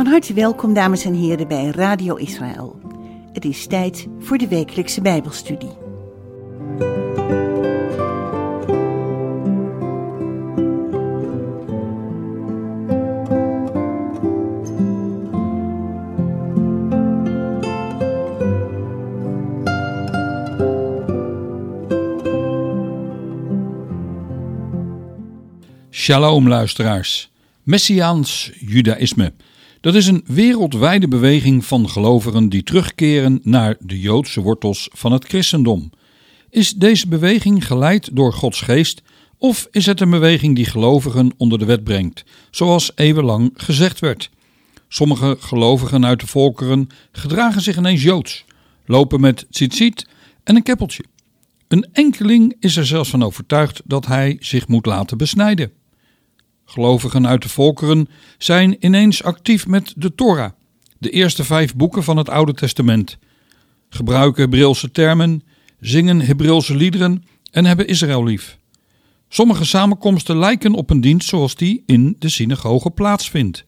Van harte welkom, dames en heren, bij Radio Israël. Het is tijd voor de wekelijkse Bijbelstudie. Shalom luisteraars. Messiaans Judaïsme. Dat is een wereldwijde beweging van gelovigen die terugkeren naar de Joodse wortels van het christendom. Is deze beweging geleid door Gods geest of is het een beweging die gelovigen onder de wet brengt, zoals eeuwenlang gezegd werd? Sommige gelovigen uit de volkeren gedragen zich ineens Joods, lopen met tzitzit en een keppeltje. Een enkeling is er zelfs van overtuigd dat hij zich moet laten besnijden. Gelovigen uit de volkeren zijn ineens actief met de Torah, de eerste vijf boeken van het Oude Testament, gebruiken Hebreeuwse termen, zingen Hebreeuwse liederen en hebben Israël lief. Sommige samenkomsten lijken op een dienst zoals die in de synagoge plaatsvindt.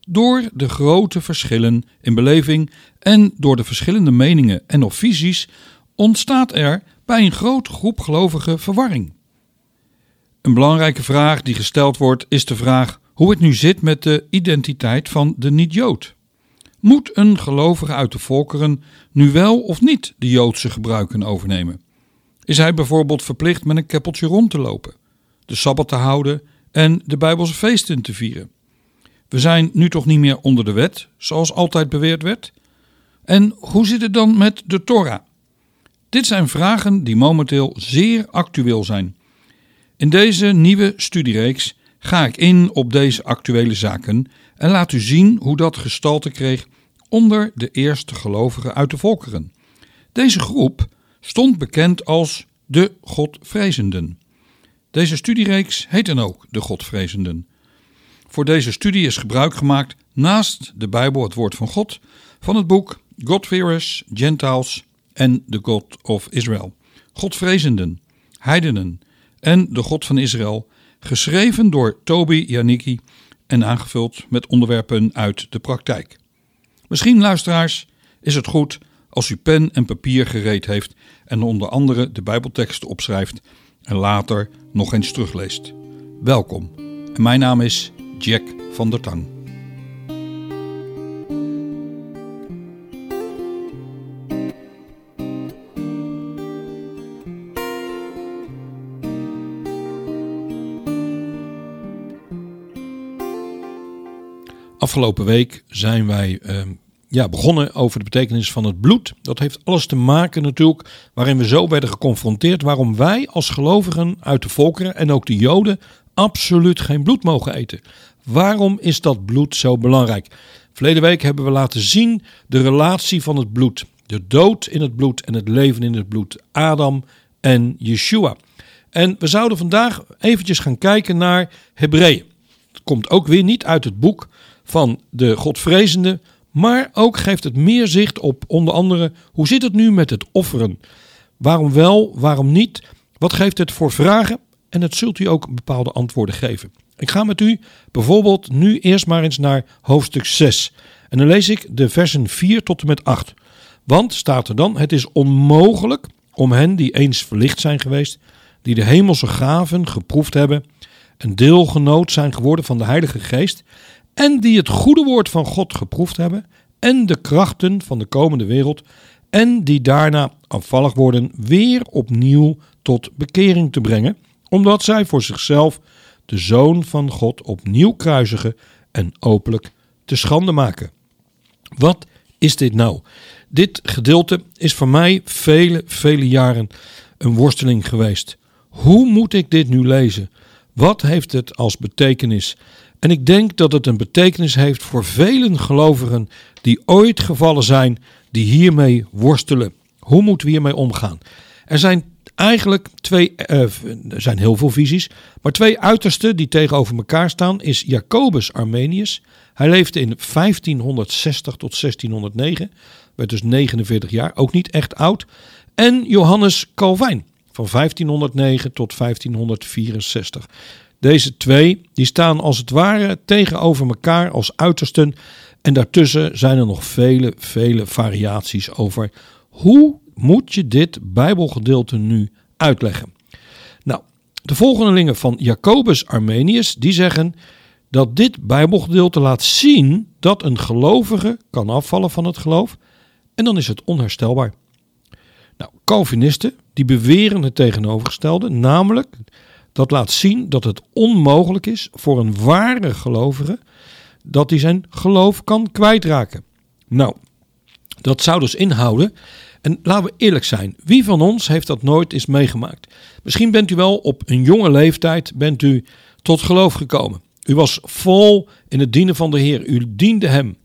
Door de grote verschillen in beleving en door de verschillende meningen en of visies ontstaat er bij een grote groep gelovigen verwarring. Een belangrijke vraag die gesteld wordt is de vraag hoe het nu zit met de identiteit van de niet-Jood. Moet een gelovige uit de volkeren nu wel of niet de Joodse gebruiken overnemen? Is hij bijvoorbeeld verplicht met een keppeltje rond te lopen, de Sabbat te houden en de Bijbelse feesten te vieren? We zijn nu toch niet meer onder de wet, zoals altijd beweerd werd? En hoe zit het dan met de Torah? Dit zijn vragen die momenteel zeer actueel zijn. In deze nieuwe studiereeks ga ik in op deze actuele zaken en laat u zien hoe dat gestalte kreeg onder de eerste gelovigen uit de volkeren. Deze groep stond bekend als de Godvrezenden. Deze studiereeks heet dan ook de Godvrezenden. Voor deze studie is gebruik gemaakt naast de Bijbel, het woord van God, van het boek Godfearers, Gentiles en the God of Israel. Godvrezenden, heidenen, en de God van Israël, geschreven door Toby Janicki en aangevuld met onderwerpen uit de praktijk. Misschien, luisteraars, is het goed als u pen en papier gereed heeft en onder andere de Bijbelteksten opschrijft en later nog eens terugleest. Welkom. Mijn naam is Jack van der Tang. Afgelopen week zijn wij uh, ja, begonnen over de betekenis van het bloed. Dat heeft alles te maken natuurlijk waarin we zo werden geconfronteerd waarom wij als gelovigen uit de volkeren en ook de Joden absoluut geen bloed mogen eten. Waarom is dat bloed zo belangrijk? Verleden week hebben we laten zien de relatie van het bloed. De dood in het bloed en het leven in het bloed. Adam en Yeshua. En we zouden vandaag eventjes gaan kijken naar Hebreeën. Het komt ook weer niet uit het boek van de Godvrezende, maar ook geeft het meer zicht op onder andere hoe zit het nu met het offeren. Waarom wel, waarom niet? Wat geeft het voor vragen? En het zult u ook bepaalde antwoorden geven. Ik ga met u bijvoorbeeld nu eerst maar eens naar hoofdstuk 6. En dan lees ik de versen 4 tot en met 8. Want, staat er dan, het is onmogelijk om hen die eens verlicht zijn geweest, die de hemelse gaven geproefd hebben, een deelgenoot zijn geworden van de Heilige Geest en die het goede woord van God geproefd hebben en de krachten van de komende wereld en die daarna afvallig worden weer opnieuw tot bekering te brengen, omdat zij voor zichzelf de Zoon van God opnieuw kruisigen en openlijk te schande maken. Wat is dit nou? Dit gedeelte is voor mij vele, vele jaren een worsteling geweest. Hoe moet ik dit nu lezen? Wat heeft het als betekenis? En ik denk dat het een betekenis heeft voor velen gelovigen die ooit gevallen zijn, die hiermee worstelen. Hoe moeten we hiermee omgaan? Er zijn eigenlijk twee, uh, er zijn heel veel visies, maar twee uitersten die tegenover elkaar staan is Jacobus Armenius. Hij leefde in 1560 tot 1609, werd dus 49 jaar, ook niet echt oud. En Johannes Calvijn van 1509 tot 1564. Deze twee die staan als het ware tegenover elkaar als uitersten en daartussen zijn er nog vele, vele variaties over hoe moet je dit Bijbelgedeelte nu uitleggen. Nou, de volgelingen van Jacobus Armenius die zeggen dat dit Bijbelgedeelte laat zien dat een gelovige kan afvallen van het geloof en dan is het onherstelbaar. Nou, Calvinisten die beweren het tegenovergestelde, namelijk dat laat zien dat het onmogelijk is voor een ware gelovige dat hij zijn geloof kan kwijtraken. Nou, dat zou dus inhouden. En laten we eerlijk zijn, wie van ons heeft dat nooit eens meegemaakt? Misschien bent u wel op een jonge leeftijd bent u tot geloof gekomen. U was vol in het dienen van de Heer. U diende Hem.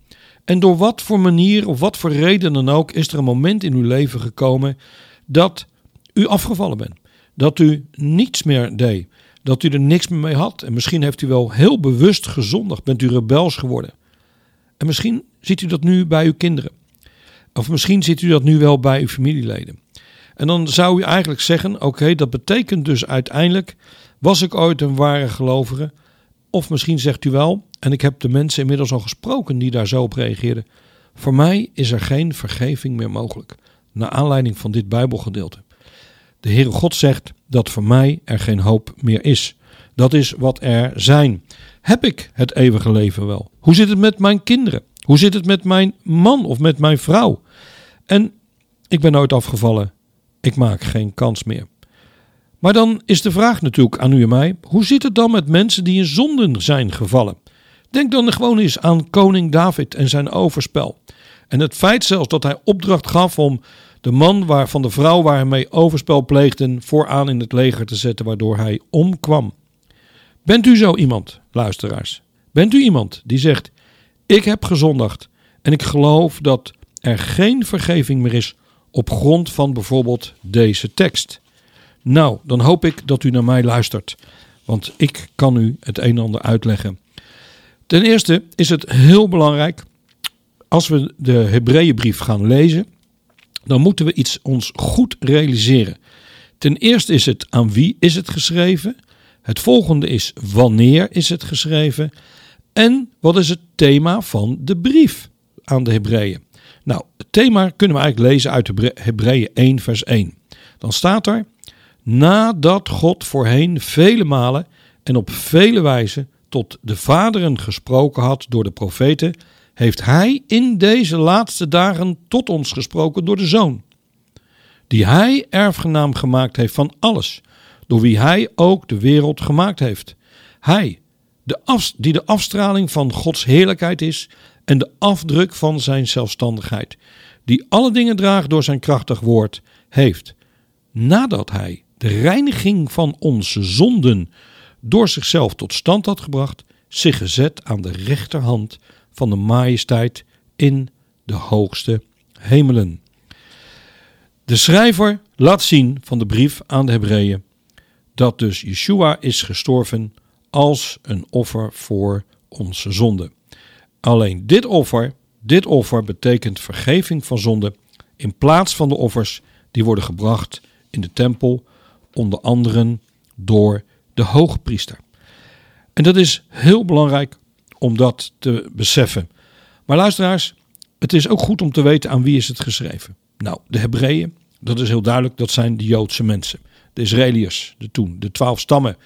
En door wat voor manier of wat voor reden dan ook is er een moment in uw leven gekomen dat u afgevallen bent. Dat u niets meer deed dat u er niks meer mee had. En misschien heeft u wel heel bewust gezondigd, bent u rebels geworden. En misschien ziet u dat nu bij uw kinderen. Of misschien ziet u dat nu wel bij uw familieleden. En dan zou u eigenlijk zeggen: oké, dat betekent dus uiteindelijk, was ik ooit een ware gelovige? Of misschien zegt u wel, en ik heb de mensen inmiddels al gesproken die daar zo op reageerden. Voor mij is er geen vergeving meer mogelijk, naar aanleiding van dit Bijbelgedeelte. De Heere God zegt dat voor mij er geen hoop meer is. Dat is wat er zijn. Heb ik het eeuwige leven wel? Hoe zit het met mijn kinderen? Hoe zit het met mijn man of met mijn vrouw? En ik ben nooit afgevallen. Ik maak geen kans meer. Maar dan is de vraag natuurlijk aan u en mij: hoe zit het dan met mensen die in zonden zijn gevallen? Denk dan gewoon eens aan koning David en zijn overspel. En het feit zelfs dat hij opdracht gaf om de man waar, van de vrouw waar hij mee overspel pleegden vooraan in het leger te zetten, waardoor hij omkwam. Bent u zo iemand, luisteraars? Bent u iemand die zegt: Ik heb gezondigd en ik geloof dat er geen vergeving meer is op grond van bijvoorbeeld deze tekst? Nou, dan hoop ik dat u naar mij luistert, want ik kan u het een en ander uitleggen. Ten eerste is het heel belangrijk als we de Hebreeënbrief gaan lezen dan moeten we iets ons goed realiseren. Ten eerste is het aan wie is het geschreven? Het volgende is wanneer is het geschreven? En wat is het thema van de brief aan de Hebreeën? Nou, het thema kunnen we eigenlijk lezen uit Hebreeën 1 vers 1. Dan staat er: Nadat God voorheen vele malen en op vele wijzen tot de vaderen gesproken had door de profeten, heeft Hij in deze laatste dagen tot ons gesproken door de Zoon, die Hij erfgenaam gemaakt heeft van alles, door wie Hij ook de wereld gemaakt heeft. Hij, de die de afstraling van Gods heerlijkheid is en de afdruk van Zijn zelfstandigheid, die alle dingen draagt door Zijn krachtig woord, heeft, nadat Hij de reiniging van onze zonden door zichzelf tot stand had gebracht, zich gezet aan de rechterhand van de majesteit in de hoogste hemelen. De schrijver laat zien van de brief aan de Hebreeën dat dus Yeshua is gestorven als een offer voor onze zonde. Alleen dit offer, dit offer betekent vergeving van zonde in plaats van de offers die worden gebracht in de tempel, onder anderen door de hoogpriester. En dat is heel belangrijk om dat te beseffen. Maar luisteraars, het is ook goed om te weten aan wie is het geschreven. Nou, de Hebreeën, dat is heel duidelijk, dat zijn de Joodse mensen. De Israëliërs, de toen, de twaalf stammen.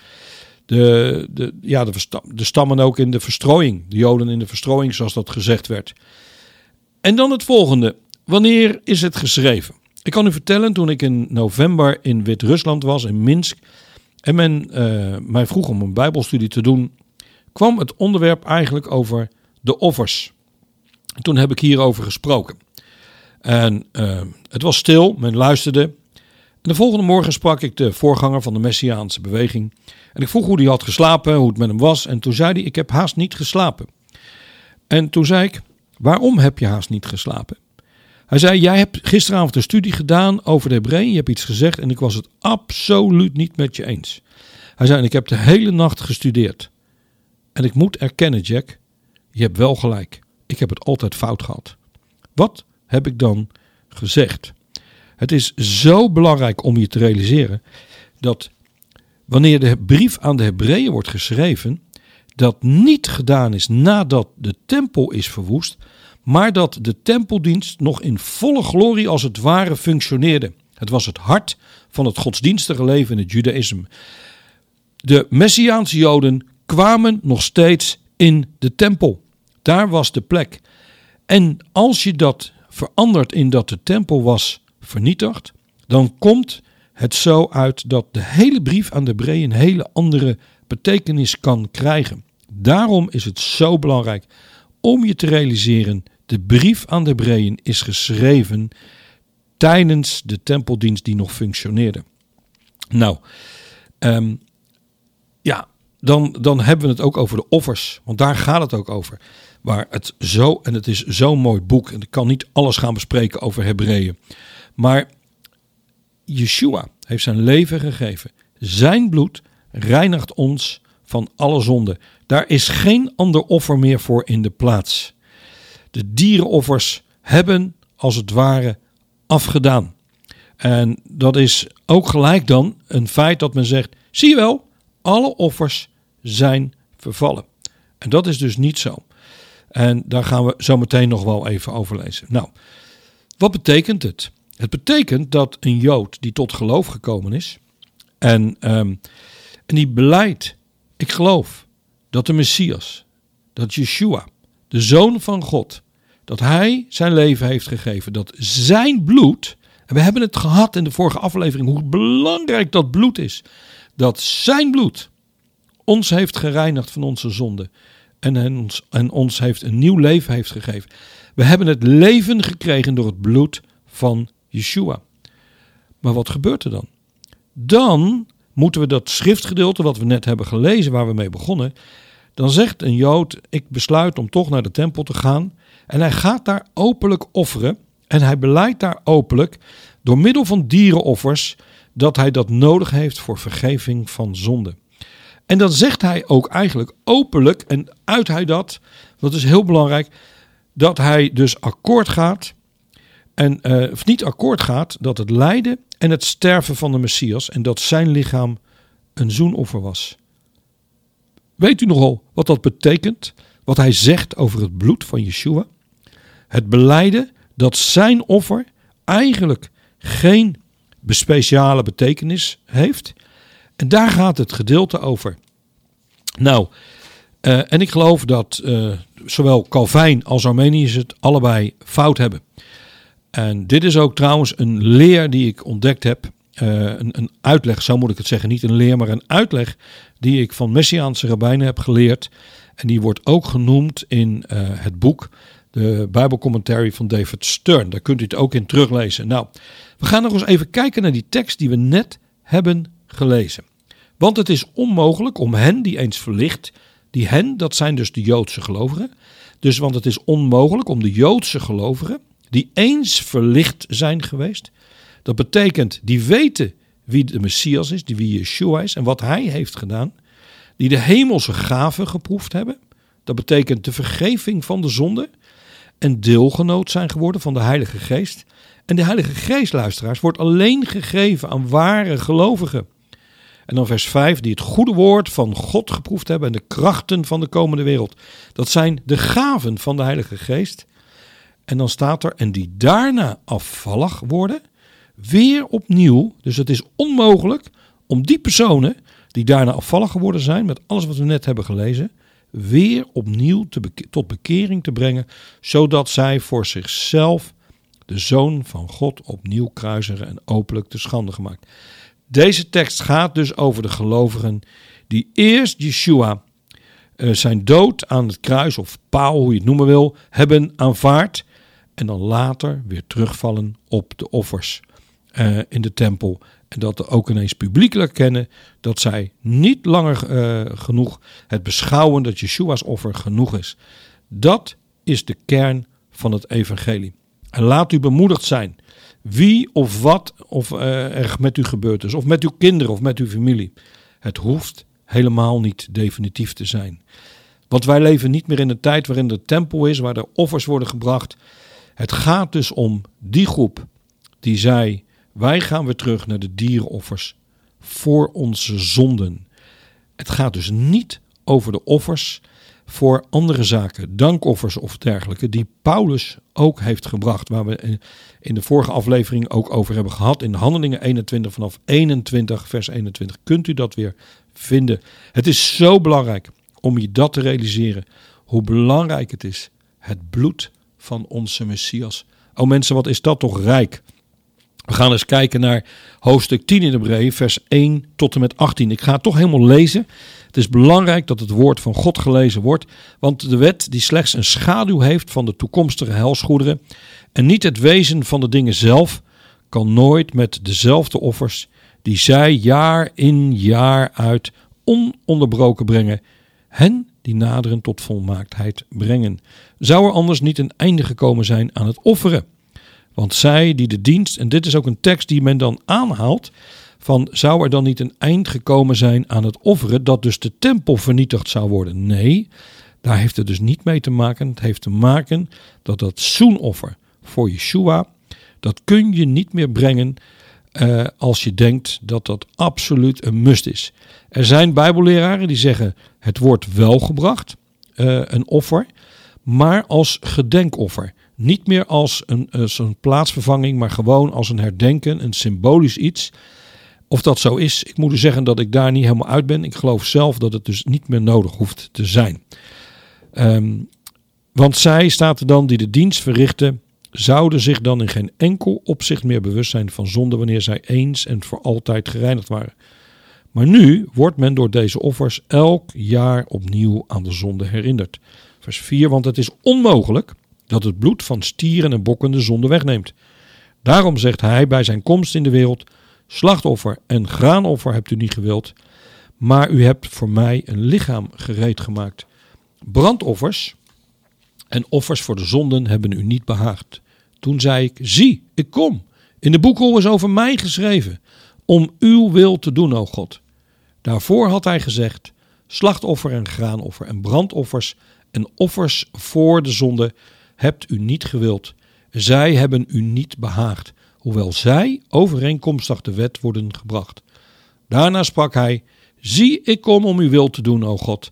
De, de, ja, de, de stammen ook in de verstrooiing. De Joden in de verstrooiing, zoals dat gezegd werd. En dan het volgende. Wanneer is het geschreven? Ik kan u vertellen, toen ik in november in Wit-Rusland was, in Minsk, en men uh, mij vroeg om een Bijbelstudie te doen kwam het onderwerp eigenlijk over de offers. Toen heb ik hierover gesproken. En uh, het was stil, men luisterde. De volgende morgen sprak ik de voorganger van de Messiaanse beweging. En ik vroeg hoe hij had geslapen, hoe het met hem was. En toen zei hij: Ik heb haast niet geslapen. En toen zei ik: Waarom heb je haast niet geslapen? Hij zei, jij hebt gisteravond een studie gedaan over de Hebreeën. Je hebt iets gezegd en ik was het absoluut niet met je eens. Hij zei, ik heb de hele nacht gestudeerd. En ik moet erkennen, Jack, je hebt wel gelijk. Ik heb het altijd fout gehad. Wat heb ik dan gezegd? Het is zo belangrijk om je te realiseren dat wanneer de brief aan de Hebreeën wordt geschreven, dat niet gedaan is nadat de tempel is verwoest, maar dat de tempeldienst nog in volle glorie als het ware functioneerde. Het was het hart van het godsdienstige leven in het judaïsme. De Messiaanse Joden kwamen nog steeds in de tempel. Daar was de plek. En als je dat verandert in dat de tempel was vernietigd, dan komt het zo uit dat de hele brief aan de Hebreeën een hele andere betekenis kan krijgen. Daarom is het zo belangrijk om je te realiseren: de brief aan de Hebreeën is geschreven tijdens de tempeldienst die nog functioneerde. Nou, ehm, ja, dan, dan hebben we het ook over de offers, want daar gaat het ook over. Waar het zo, en het is zo'n mooi boek, en ik kan niet alles gaan bespreken over Hebreeën. Maar Yeshua heeft zijn leven gegeven. Zijn bloed reinigt ons van alle zonde. Daar is geen ander offer meer voor in de plaats. De dierenoffers hebben als het ware afgedaan. En dat is ook gelijk dan een feit dat men zegt: zie je wel, alle offers zijn vervallen. En dat is dus niet zo. En daar gaan we zo meteen nog wel even over lezen. Nou, wat betekent het? Het betekent dat een Jood die tot geloof gekomen is en, ehm, en die beleidt, ik geloof dat de Messias, dat Yeshua, de Zoon van God, dat Hij zijn leven heeft gegeven, dat Zijn bloed, en we hebben het gehad in de vorige aflevering, hoe belangrijk dat bloed is, dat Zijn bloed ons heeft gereinigd van onze zonde en ons, en ons heeft een nieuw leven heeft gegeven. We hebben het leven gekregen door het bloed van Yeshua. Maar wat gebeurt er dan? Dan moeten we dat schriftgedeelte wat we net hebben gelezen, waar we mee begonnen, dan zegt een Jood: Ik besluit om toch naar de tempel te gaan. En hij gaat daar openlijk offeren. En hij beleidt daar openlijk, door middel van dierenoffers, dat hij dat nodig heeft voor vergeving van zonde. En dan zegt hij ook eigenlijk openlijk, en uit hij dat, dat is heel belangrijk, dat hij dus akkoord gaat en uh, of niet akkoord gaat dat het lijden en het sterven van de Messias en dat zijn lichaam een zoenoffer was. Weet u nogal wat dat betekent? Wat hij zegt over het bloed van Yeshua? Het beleiden dat zijn offer eigenlijk geen speciale betekenis heeft. En daar gaat het gedeelte over. Nou, uh, en ik geloof dat uh, zowel Calvijn als Armenius het allebei fout hebben. En dit is ook trouwens een leer die ik ontdekt heb. Uh, een, een, uitleg, zo moet ik het zeggen. Niet een leer, maar een uitleg die ik van Messiaanse rabbijnen heb geleerd. En die wordt ook genoemd in het boek, de Bijbelcommentary van David Stern. Daar kunt u het ook in teruglezen. Nou, we gaan nog eens even kijken naar die tekst die we net hebben gelezen. Want het is onmogelijk om hen die eens verlicht, die hen, dat zijn dus de Joodse gelovigen. Dus want het is onmogelijk om de Joodse gelovigen die eens verlicht zijn geweest. Dat betekent, die weten wie de Messias is, die wie Yeshua is en wat hij heeft gedaan. Die de hemelse gaven geproefd hebben. Dat betekent de vergeving van de zonde. En deelgenoot zijn geworden van de Heilige Geest. En de Heilige Geest, luisteraars, wordt alleen gegeven aan ware gelovigen. En dan vers 5, die het goede woord van God geproefd hebben en de krachten van de komende wereld. Dat zijn de gaven van de Heilige Geest. En dan staat er, en die daarna afvallig worden, weer opnieuw. Dus het is onmogelijk om die personen die daarna afvallig geworden zijn, met alles wat we net hebben gelezen, weer opnieuw tot bekering te brengen, zodat zij voor zichzelf de zoon van God opnieuw kruisigen en openlijk te schande gemaakt. Deze tekst gaat dus over de gelovigen die eerst Yeshua uh, zijn dood aan het kruis of paal, hoe je het noemen wil, hebben aanvaard en dan later weer terugvallen op de offers uh, in de tempel. En dat ook ineens publiekelijk kennen dat zij niet langer uh, genoeg het beschouwen dat Yeshua's offer genoeg is. Dat is de kern van het evangelie. En laat u bemoedigd zijn. Wie of wat of, uh, er met u gebeurd is, of met uw kinderen of met uw familie. Het hoeft helemaal niet definitief te zijn. Want wij leven niet meer in een tijd waarin de tempel is, waar er offers worden gebracht. Het gaat dus om die groep die zei: Wij gaan weer terug naar de dierenoffers voor onze zonden. Het gaat dus niet over de offers voor andere zaken, dankoffers of dergelijke, die Paulus ook heeft gebracht, waar we in de vorige aflevering ook over hebben gehad, in Handelingen 21 vanaf 21, vers 21, kunt u dat weer vinden. Het is zo belangrijk om je dat te realiseren, hoe belangrijk het is, het bloed van onze Messias. O mensen, wat is dat toch rijk? We gaan eens kijken naar hoofdstuk 10 in de Hebreeën, vers 1 tot en met 18. Ik ga het toch helemaal lezen. Het is belangrijk dat het woord van God gelezen wordt, want de wet die slechts een schaduw heeft van de toekomstige helsgoederen en niet het wezen van de dingen zelf, kan nooit met dezelfde offers die zij jaar in jaar uit ononderbroken brengen, hen die naderen tot volmaaktheid brengen. Zou er anders niet een einde gekomen zijn aan het offeren? Want zij die de dienst, en dit is ook een tekst die men dan aanhaalt, van zou er dan niet een eind gekomen zijn aan het offeren, dat dus de tempel vernietigd zou worden? Nee, daar heeft het dus niet mee te maken. Het heeft te maken dat dat zoenoffer voor Yeshua, dat kun je niet meer brengen uh, als je denkt dat dat absoluut een must is. Er zijn bijbelleraren die zeggen het wordt wel gebracht, uh, een offer, maar als gedenkoffer. Niet meer als een, een plaatsvervanging, maar gewoon als een herdenken, een symbolisch iets. Of dat zo is, ik moet u zeggen dat ik daar niet helemaal uit ben. Ik geloof zelf dat het dus niet meer nodig hoeft te zijn. Um, want zij, staat er dan, die de dienst verrichten, zouden zich dan in geen enkel opzicht meer bewust zijn van zonde wanneer zij eens en voor altijd gereinigd waren. Maar nu wordt men door deze offers elk jaar opnieuw aan de zonde herinnerd. Vers 4, want het is onmogelijk dat het bloed van stieren en bokken de zonde wegneemt. Daarom zegt hij bij zijn komst in de wereld: Slachtoffer en graanoffer hebt u niet gewild, maar u hebt voor mij een lichaam gereed gemaakt. Brandoffers en offers voor de zonden hebben u niet behaagd. Toen zei ik: Zie, ik kom. In de boekrol is over mij geschreven, om uw wil te doen, o God. Daarvoor had hij gezegd: Slachtoffer en graanoffer en brandoffers en offers voor de zonde hebt u niet gewild. Zij hebben u niet behaagd, hoewel zij overeenkomstig de wet worden gebracht. Daarna sprak hij: Zie, ik kom om uw wil te doen, o God.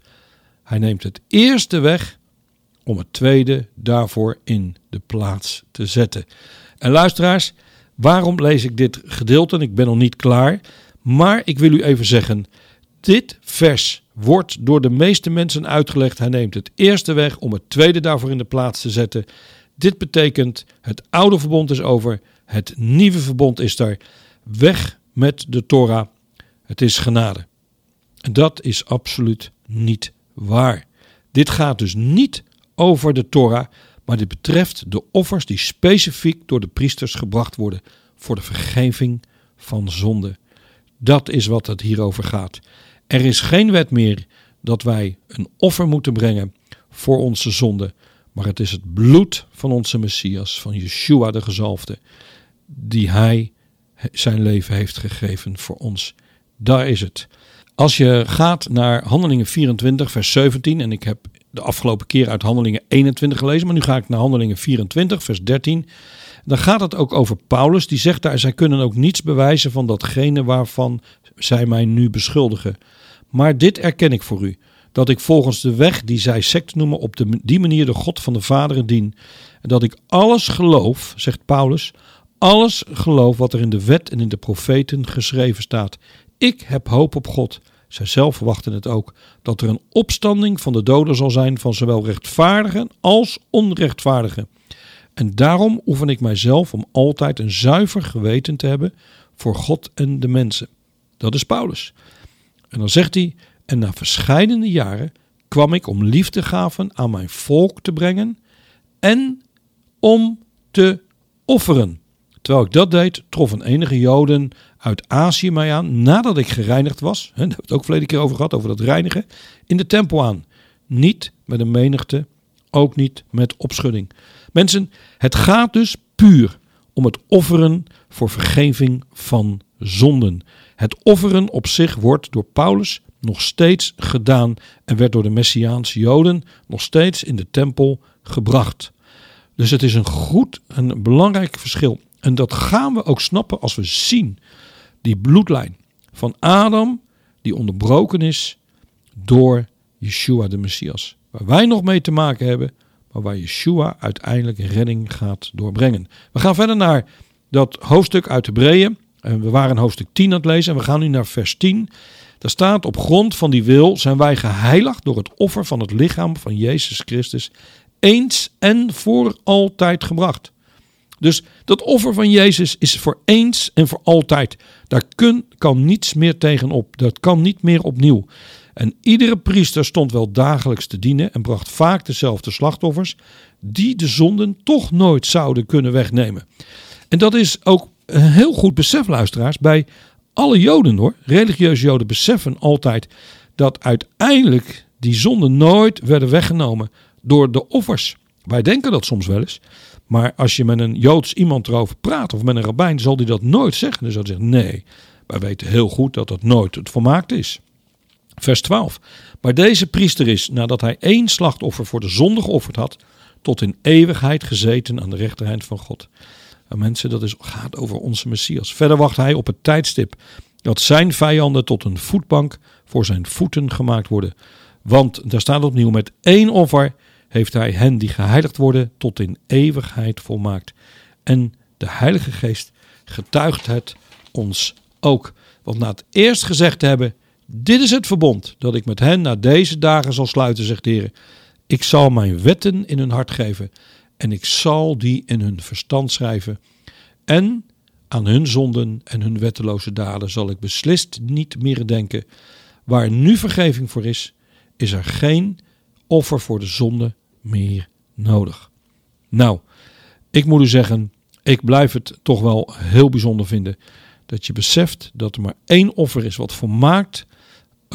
Hij neemt het eerste weg om het tweede daarvoor in de plaats te zetten. En luisteraars, waarom lees ik dit gedeelte? Ik ben nog niet klaar, maar ik wil u even zeggen: dit vers wordt door de meeste mensen uitgelegd. Hij neemt het eerste weg om het tweede daarvoor in de plaats te zetten. Dit betekent: het oude verbond is over, het nieuwe verbond is daar. Weg met de Torah. Het is genade. En dat is absoluut niet waar. Dit gaat dus niet over de Torah, maar dit betreft de offers die specifiek door de priesters gebracht worden voor de vergeving van zonde. Dat is wat het hierover gaat. Er is geen wet meer dat wij een offer moeten brengen voor onze zonde, maar het is het bloed van onze Messias, van Yeshua de gezalfde, die hij zijn leven heeft gegeven voor ons. Daar is het. Als je gaat naar Handelingen 24, vers 17, en ik heb de afgelopen keer uit Handelingen 21 gelezen, maar nu ga ik naar Handelingen 24, vers 13. Dan gaat het ook over Paulus, die zegt daar: zij kunnen ook niets bewijzen van datgene waarvan zij mij nu beschuldigen. Maar dit erken ik voor u: dat ik volgens de weg die zij sect noemen, op de, die manier de God van de Vaderen dien. En dat ik alles geloof, zegt Paulus, alles geloof wat er in de wet en in de profeten geschreven staat. Ik heb hoop op God. Zij zelf verwachten het ook, dat er een opstanding van de doden zal zijn van zowel rechtvaardigen als onrechtvaardigen. En daarom oefen ik mijzelf om altijd een zuiver geweten te hebben voor God en de mensen. Dat is Paulus. En dan zegt hij: En na verscheidene jaren kwam ik om liefdegaven aan mijn volk te brengen en om te offeren. Terwijl ik dat deed, troffen enige Joden uit Azië mij aan, nadat ik gereinigd was, hè, daar hebben we het ook verleden keer over gehad, over dat reinigen, in de tempel aan. Niet met een menigte, ook niet met opschudding. Mensen, het gaat dus puur om het offeren voor vergeving van zonden. Het offeren op zich wordt door Paulus nog steeds gedaan en werd door de Messiaanse Joden nog steeds in de tempel gebracht. Dus het is een goed en belangrijk verschil. En dat gaan we ook snappen als we zien die bloedlijn van Adam die onderbroken is door Yeshua de Messias. Waar wij nog mee te maken hebben, maar waar Yeshua uiteindelijk redding gaat doorbrengen. We gaan verder naar dat hoofdstuk uit Hebreeën. En we waren hoofdstuk 10 aan het lezen en we gaan nu naar vers 10. Daar staat: Op grond van die wil zijn wij geheiligd door het offer van het lichaam van Jezus Christus. Eens en voor altijd gebracht. Dus dat offer van Jezus is voor eens en voor altijd. Daar kun, kan niets meer tegenop. Dat kan niet meer opnieuw. En iedere priester stond wel dagelijks te dienen en bracht vaak dezelfde slachtoffers, die de zonden toch nooit zouden kunnen wegnemen. En dat is ook heel goed besef, luisteraars, bij alle Joden hoor. Religieuze Joden beseffen altijd dat uiteindelijk die zonden nooit werden weggenomen door de offers. Wij denken dat soms wel eens. Maar als je met een Joods iemand erover praat of met een rabbijn, zal die dat nooit zeggen. Zal hij zeggen: nee, wij weten heel goed dat dat nooit het volmaakt is. Vers 12. Maar deze priester is, nadat hij één slachtoffer voor de zonde geofferd had, tot in eeuwigheid gezeten aan de rechterhand van God. En mensen, dat is, gaat over onze Messias. Verder wacht hij op het tijdstip dat zijn vijanden tot een voetbank voor zijn voeten gemaakt worden. Want daar staat opnieuw met één offer heeft hij hen die geheiligd worden tot in eeuwigheid volmaakt. En de Heilige Geest getuigt het ons ook. Want na het eerst gezegd te hebben, dit is het verbond dat ik met hen na deze dagen zal sluiten, zegt de Heer. Ik zal mijn wetten in hun hart geven en ik zal die in hun verstand schrijven. En aan hun zonden en hun wetteloze daden zal ik beslist niet meer denken. Waar nu vergeving voor is, is er geen offer voor de zonde meer nodig. Nou, ik moet u zeggen, ik blijf het toch wel heel bijzonder vinden dat je beseft dat er maar één offer is wat volmaakt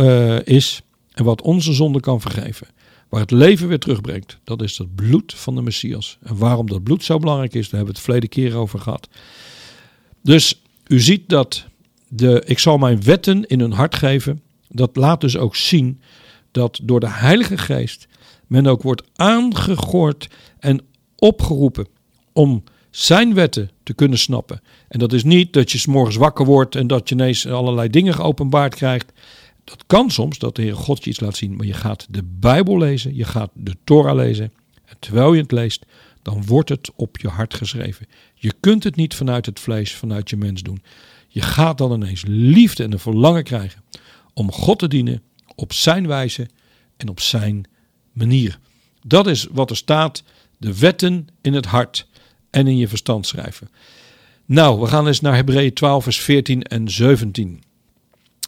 uh, is en wat onze zonde kan vergeven. Waar het leven weer terugbrengt. Dat is het bloed van de Messias. En waarom dat bloed zo belangrijk is, daar hebben we het verleden keer over gehad. Dus u ziet dat de, ik zal mijn wetten in hun hart geven. Dat laat dus ook zien dat door de Heilige Geest men ook wordt aangegord en opgeroepen om zijn wetten te kunnen snappen. En dat is niet dat je s morgens wakker wordt en dat je ineens allerlei dingen geopenbaard krijgt. Dat kan soms, dat de Heer God je iets laat zien, maar je gaat de Bijbel lezen, je gaat de Torah lezen. En terwijl je het leest, dan wordt het op je hart geschreven. Je kunt het niet vanuit het vlees, vanuit je mens doen. Je gaat dan ineens liefde en een verlangen krijgen om God te dienen op zijn wijze en op zijn manier. Dat is wat er staat, de wetten in het hart en in je verstand schrijven. Nou, we gaan eens naar Hebreeën 12, vers 14 en 17.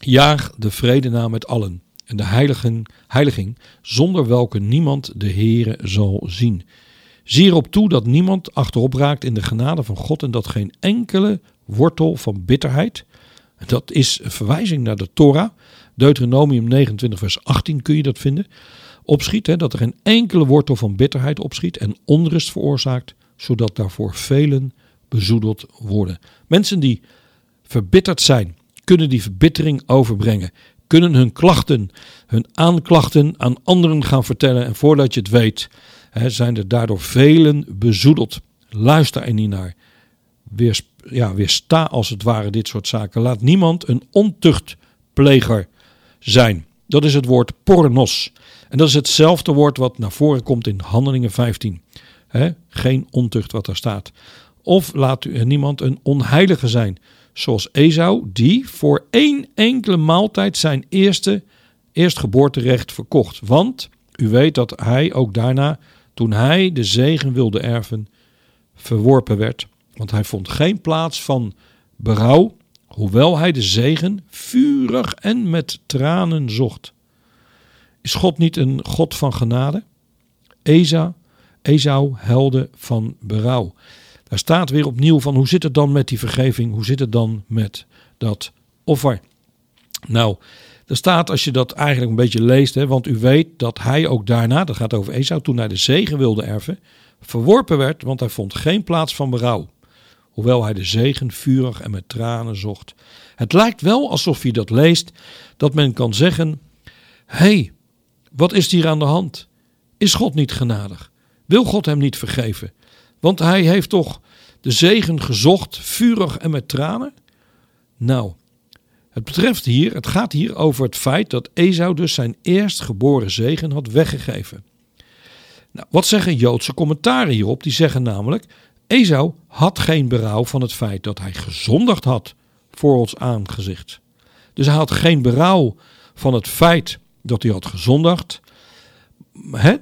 Jaag de vrede na met allen en de heiligen, heiliging, zonder welke niemand de Heere zal zien. Zie erop toe dat niemand achterop raakt in de genade van God en dat geen enkele wortel van bitterheid, dat is een verwijzing naar de Torah, Deuteronomium 29 vers 18 kun je dat vinden, opschiet, hè, dat er geen enkele wortel van bitterheid opschiet en onrust veroorzaakt, zodat daarvoor velen bezoedeld worden. Mensen die verbitterd zijn, kunnen die verbittering overbrengen. Kunnen hun klachten, hun aanklachten aan anderen gaan vertellen. En voordat je het weet, hè, zijn er daardoor velen bezoedeld. Luister er niet naar. Weer, ja, weersta als het ware dit soort zaken. Laat niemand een ontuchtpleger zijn. Dat is het woord pornos. En dat is hetzelfde woord wat naar voren komt in Handelingen 15. geen ontucht wat daar staat. Of laat u niemand een onheilige zijn, zoals Esau, die voor één enkele maaltijd zijn eerste eerstgeboorterecht verkocht. Want u weet dat hij ook daarna, toen hij de zegen wilde erven, verworpen werd. Want hij vond geen plaats van berouw, hoewel hij de zegen vurig en met tranen zocht. Is God niet een God van genade? Esau, Esau helde van berouw. Daar staat weer opnieuw van hoe zit het dan met die vergeving? Hoe zit het dan met dat offer? Nou, er staat als je dat eigenlijk een beetje leest, hè, want u weet dat hij ook daarna, dat gaat over Esau, toen hij de zegen wilde erven, verworpen werd, want hij vond geen plaats van berouw. Hoewel hij de zegen vurig en met tranen zocht. Het lijkt wel alsof je dat leest, dat men kan zeggen: hey, wat is hier aan de hand? Is God niet genadig? Wil God hem niet vergeven? Want hij heeft toch de zegen gezocht, vurig en met tranen? Nou, het betreft hier, het gaat hier over het feit dat Esau dus zijn eerstgeboren zegen had weggegeven. Nou, wat zeggen Joodse commentaren hierop? Die zeggen namelijk: Esau had geen berouw van het feit dat hij gezondigd had voor ons aangezicht. Dus hij had geen berouw van het feit dat hij had gezondigd.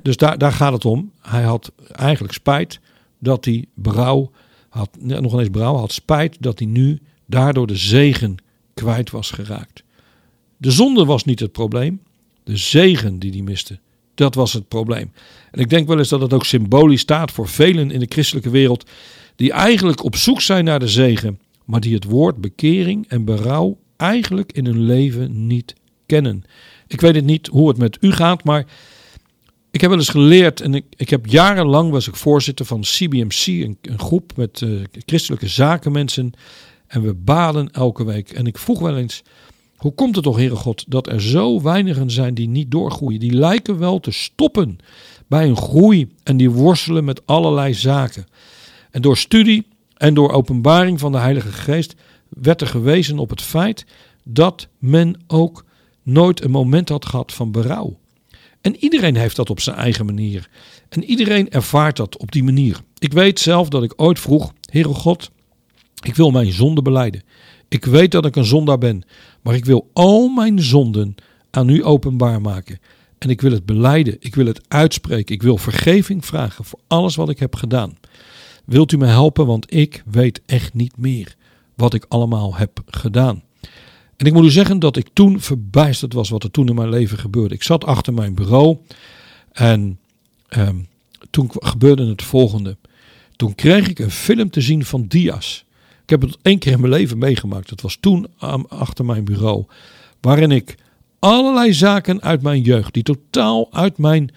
Dus daar, daar gaat het om. Hij had eigenlijk spijt dat hij berouw had, nog eens berouw, had spijt dat hij nu daardoor de zegen kwijt was geraakt. De zonde was niet het probleem, de zegen die hij miste, dat was het probleem. En ik denk wel eens dat het ook symbolisch staat voor velen in de christelijke wereld die eigenlijk op zoek zijn naar de zegen, maar die het woord bekering en berouw eigenlijk in hun leven niet kennen. Ik weet het niet hoe het met u gaat, maar ik heb wel eens geleerd en ik, ik heb jarenlang was ik voorzitter van CBMC, een, een groep met uh, christelijke zakenmensen. En we baden elke week. En ik vroeg wel eens, hoe komt het toch, Heere God, dat er zo weinigen zijn die niet doorgroeien? Die lijken wel te stoppen bij een groei en die worstelen met allerlei zaken. En door studie en door openbaring van de Heilige Geest werd er gewezen op het feit dat men ook nooit een moment had gehad van berouw. En iedereen heeft dat op zijn eigen manier. En iedereen ervaart dat op die manier. Ik weet zelf dat ik ooit vroeg: Heere God, ik wil mijn zonde beleiden. Ik weet dat ik een zondaar ben, maar ik wil al mijn zonden aan u openbaar maken. En ik wil het beleiden, ik wil het uitspreken, ik wil vergeving vragen voor alles wat ik heb gedaan. Wilt u me helpen, want ik weet echt niet meer wat ik allemaal heb gedaan. En ik moet u zeggen dat ik toen verbijsterd was wat er toen in mijn leven gebeurde. Ik zat achter mijn bureau en ehm, toen gebeurde het volgende. Toen kreeg ik een film te zien van Diaz. Ik heb het één keer in mijn leven meegemaakt. Dat was toen achter mijn bureau. Waarin ik allerlei zaken uit mijn jeugd, die totaal uit mijn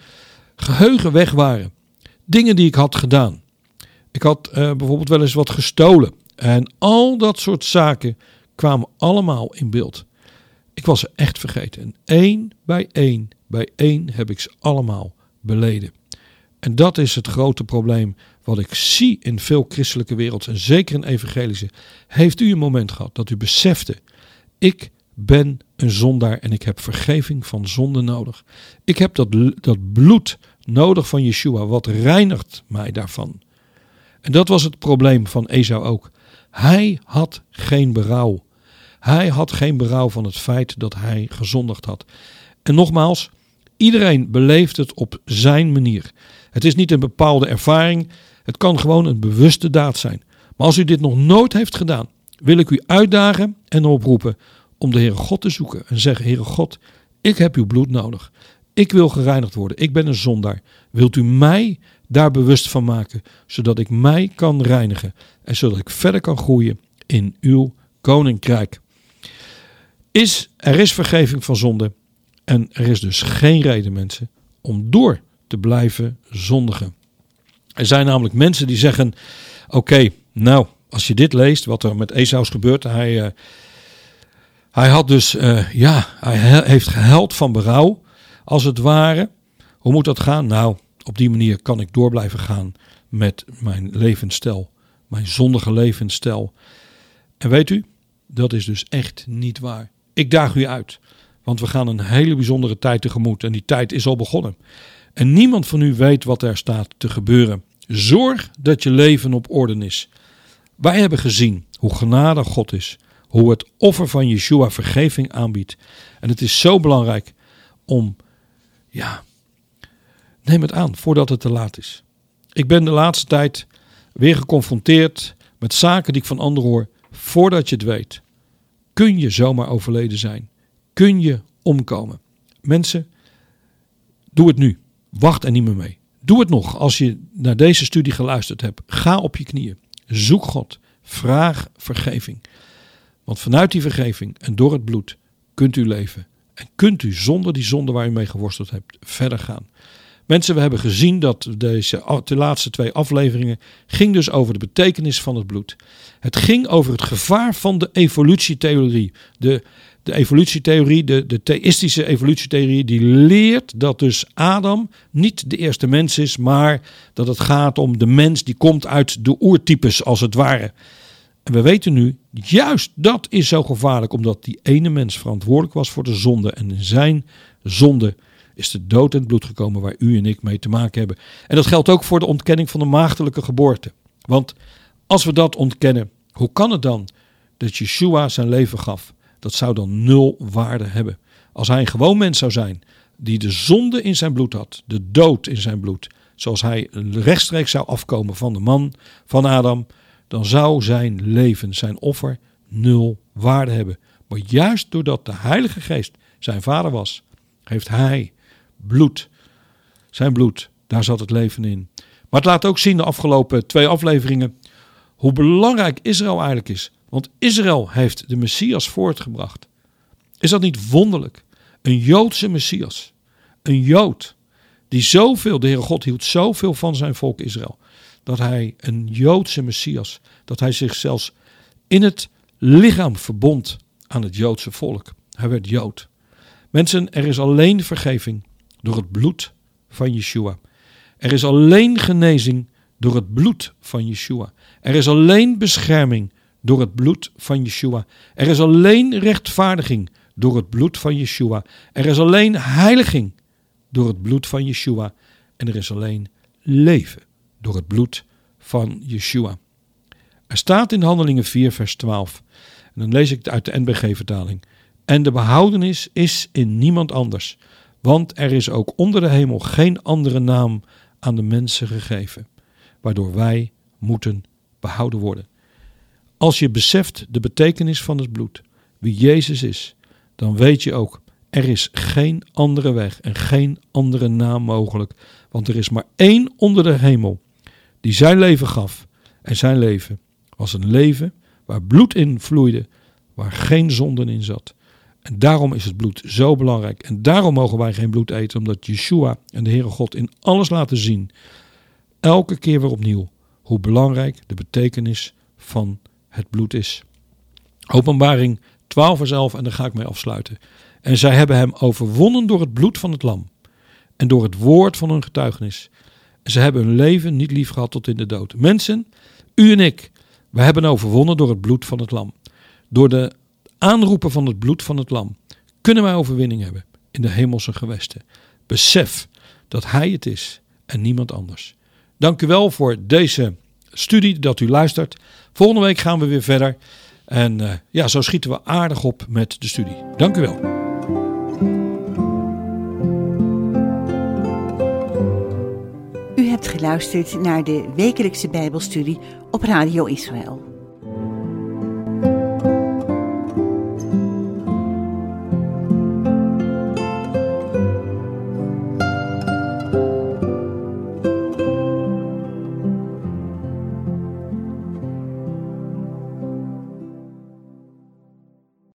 geheugen weg waren. Dingen die ik had gedaan. Ik had uh, bijvoorbeeld wel eens wat gestolen. En al dat soort zaken kwamen allemaal in beeld. Ik was ze echt vergeten. En één bij één bij één heb ik ze allemaal beleden. En dat is het grote probleem wat ik zie in veel christelijke werelds en zeker in evangelische. Heeft u een moment gehad dat u besefte, ik ben een zondaar en ik heb vergeving van zonde nodig. Ik heb dat, dat bloed nodig van Yeshua, wat reinigt mij daarvan. En dat was het probleem van Esau ook. Hij had geen berouw. Hij had geen berouw van het feit dat hij gezondigd had. En nogmaals, iedereen beleeft het op zijn manier. Het is niet een bepaalde ervaring, het kan gewoon een bewuste daad zijn. Maar als u dit nog nooit heeft gedaan, wil ik u uitdagen en oproepen om de Heere God te zoeken en zeggen: Heere God, ik heb uw bloed nodig. Ik wil gereinigd worden. Ik ben een zondaar. Wilt u mij daar bewust van maken, zodat ik mij kan reinigen en zodat ik verder kan groeien in uw koninkrijk? Is, er is vergeving van zonde en er is dus geen reden, mensen, om door te blijven zondigen. Er zijn namelijk mensen die zeggen: Oké, nou, als je dit leest, wat er met Esau gebeurt, hij, uh, hij had dus, uh, ja, hij heeft gehuild van berouw, als het ware. Hoe moet dat gaan? Nou, op die manier kan ik door blijven gaan met mijn levensstijl, mijn zondige levensstijl. En weet u, dat is dus echt niet waar. Ik daag u uit, want we gaan een hele bijzondere tijd tegemoet en die tijd is al begonnen. En niemand van u weet wat er staat te gebeuren. Zorg dat je leven op orde is. Wij hebben gezien hoe genadig God is, hoe het offer van Yeshua vergeving aanbiedt. En het is zo belangrijk om, ja, neem het aan voordat het te laat is. Ik ben de laatste tijd weer geconfronteerd met zaken die ik van anderen hoor. Voordat je het weet, kun je zomaar overleden zijn. Kun je omkomen. Mensen, doe het nu. Wacht er niet meer mee. Doe het nog als je naar deze studie geluisterd hebt. Ga op je knieën. Zoek God. Vraag vergeving. Want vanuit die vergeving en door het bloed kunt u leven. En kunt u zonder die zonde waar u mee geworsteld hebt verder gaan. Mensen, we hebben gezien dat deze de laatste twee afleveringen ging dus over de betekenis van het bloed. Het ging over het gevaar van de evolutietheorie. De, de evolutietheorie, de, de theïstische evolutietheorie, die leert dat dus Adam niet de eerste mens is, maar dat het gaat om de mens die komt uit de oertypes als het ware. En we weten nu, juist dat is zo gevaarlijk, omdat die ene mens verantwoordelijk was voor de zonde. En in zijn zonde is de dood en het bloed gekomen waar u en ik mee te maken hebben. En dat geldt ook voor de ontkenning van de maagdelijke geboorte. Want als we dat ontkennen, hoe kan het dan dat Yeshua zijn leven gaf? Dat zou dan nul waarde hebben. Als hij een gewoon mens zou zijn, die de zonde in zijn bloed had, de dood in zijn bloed, zoals hij rechtstreeks zou afkomen van de man, van Adam, dan zou zijn leven, zijn offer, nul waarde hebben. Maar juist doordat de Heilige Geest zijn vader was, heeft hij bloed, zijn bloed, daar zat het leven in. Maar het laat ook zien de afgelopen twee afleveringen hoe belangrijk Israël eigenlijk is. Want Israël heeft de Messias voortgebracht. Is dat niet wonderlijk? Een Joodse Messias. Een Jood die zoveel, de Heere God hield zoveel van zijn volk Israël dat hij een Joodse Messias, dat hij zich zelfs in het lichaam verbond aan het Joodse volk. Hij werd Jood. Mensen, er is alleen vergeving door het bloed van Yeshua. Er is alleen genezing door het bloed van Yeshua. Er is alleen bescherming door het bloed van Yeshua. Er is alleen rechtvaardiging door het bloed van Yeshua. Er is alleen heiliging door het bloed van Yeshua. En er is alleen leven door het bloed van Yeshua. Er staat in Handelingen 4, vers 12. En dan lees ik het uit de NBG-vertaling. En de behoudenis is in niemand anders, want er is ook onder de hemel geen andere naam aan de mensen gegeven, waardoor wij moeten behouden worden. Als je beseft de betekenis van het bloed, wie Jezus is, dan weet je ook, er is geen andere weg en geen andere naam mogelijk, want er is maar één onder de hemel die zijn leven gaf. En zijn leven was een leven waar bloed in vloeide, waar geen zonden in zat. En daarom is het bloed zo belangrijk. En daarom mogen wij geen bloed eten, omdat Yeshua en de Heere God in alles laten zien, elke keer weer opnieuw, hoe belangrijk de betekenis van het bloed is. Openbaring 12 vers 11 en daar ga ik mee afsluiten. En zij hebben hem overwonnen door het bloed van het lam en door het woord van hun getuigenis. Ze hebben hun leven niet lief gehad tot in de dood. Mensen, u en ik, we hebben overwonnen door het bloed van het lam. Door de aanroepen van het bloed van het lam kunnen wij overwinning hebben in de hemelse gewesten. Besef dat Hij het is en niemand anders. Dank u wel voor deze studie, dat u luistert. Volgende week gaan we weer verder. En uh, ja, zo schieten we aardig op met de studie. Dank u wel. U hebt geluisterd naar de wekelijkse Bijbelstudie op Radio Israël.